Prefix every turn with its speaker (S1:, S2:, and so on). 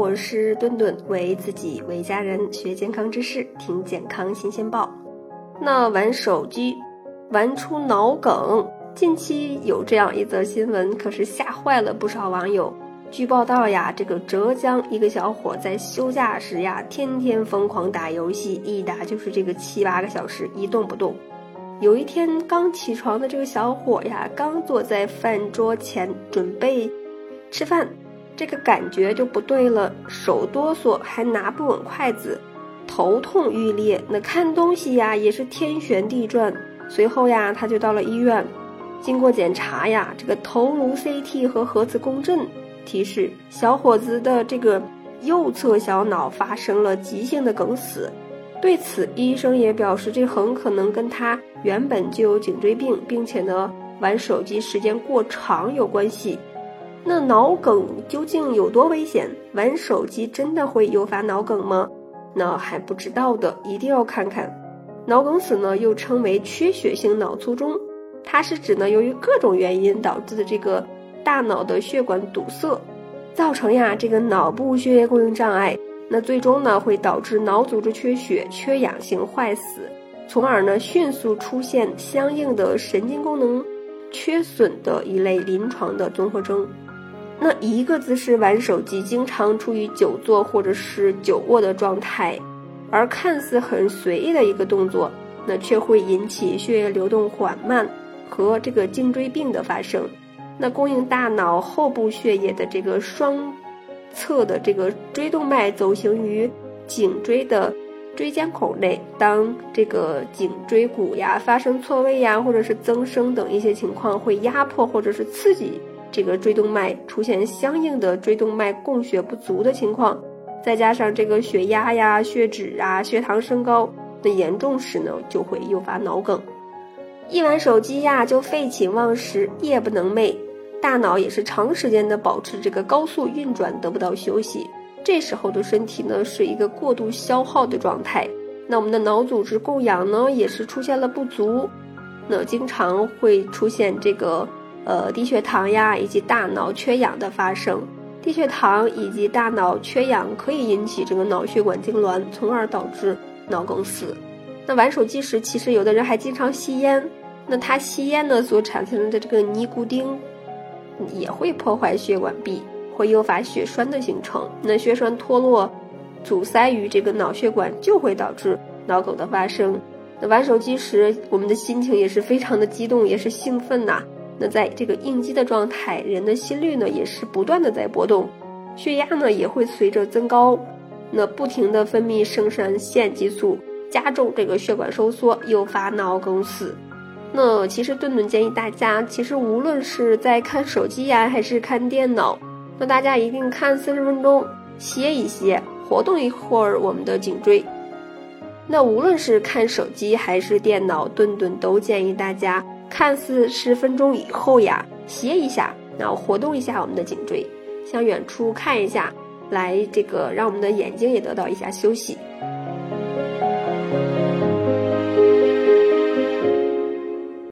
S1: 我是顿顿，为自己为家人学健康知识，听健康新鲜报。那玩手机玩出脑梗，近期有这样一则新闻，可是吓坏了不少网友。据报道呀，这个浙江一个小伙在休假时呀，天天疯狂打游戏，一打就是这个七八个小时，一动不动。有一天刚起床的这个小伙呀，刚坐在饭桌前准备吃饭。这个感觉就不对了，手哆嗦，还拿不稳筷子，头痛欲裂。那看东西呀，也是天旋地转。随后呀，他就到了医院，经过检查呀，这个头颅 CT 和核磁共振提示，小伙子的这个右侧小脑发生了急性的梗死。对此，医生也表示，这很可能跟他原本就有颈椎病，并且呢，玩手机时间过长有关系。那脑梗究竟有多危险？玩手机真的会诱发脑梗吗？那还不知道的，一定要看看。脑梗死呢，又称为缺血性脑卒中，它是指呢由于各种原因导致的这个大脑的血管堵塞，造成呀这个脑部血液供应障碍，那最终呢会导致脑组织缺血、缺氧性坏死，从而呢迅速出现相应的神经功能缺损的一类临床的综合征。那一个姿势玩手机，经常处于久坐或者是久卧的状态，而看似很随意的一个动作，那却会引起血液流动缓慢和这个颈椎病的发生。那供应大脑后部血液的这个双侧的这个椎动脉走行于颈椎的椎间孔内，当这个颈椎骨呀发生错位呀，或者是增生等一些情况，会压迫或者是刺激。这个椎动脉出现相应的椎动脉供血不足的情况，再加上这个血压呀、血脂啊、血糖升高，那严重时呢就会诱发脑梗。一玩手机呀就废寝忘食、夜不能寐，大脑也是长时间的保持这个高速运转，得不到休息。这时候的身体呢是一个过度消耗的状态，那我们的脑组织供氧呢也是出现了不足，那经常会出现这个。呃，低血糖呀，以及大脑缺氧的发生，低血糖以及大脑缺氧可以引起这个脑血管痉挛，从而导致脑梗死。那玩手机时，其实有的人还经常吸烟，那他吸烟呢所产生的这个尼古丁，也会破坏血管壁，会诱发血栓的形成。那血栓脱落，阻塞于这个脑血管，就会导致脑梗的发生。那玩手机时，我们的心情也是非常的激动，也是兴奋呐。那在这个应激的状态，人的心率呢也是不断的在波动，血压呢也会随着增高，那不停的分泌肾上腺激素，加重这个血管收缩，诱发脑梗死。那其实顿顿建议大家，其实无论是在看手机呀，还是看电脑，那大家一定看四十分钟，歇一歇，活动一会儿我们的颈椎。那无论是看手机还是电脑，顿顿都建议大家。看似十分钟以后呀，斜一下，然后活动一下我们的颈椎，向远处看一下，来这个让我们的眼睛也得到一下休息。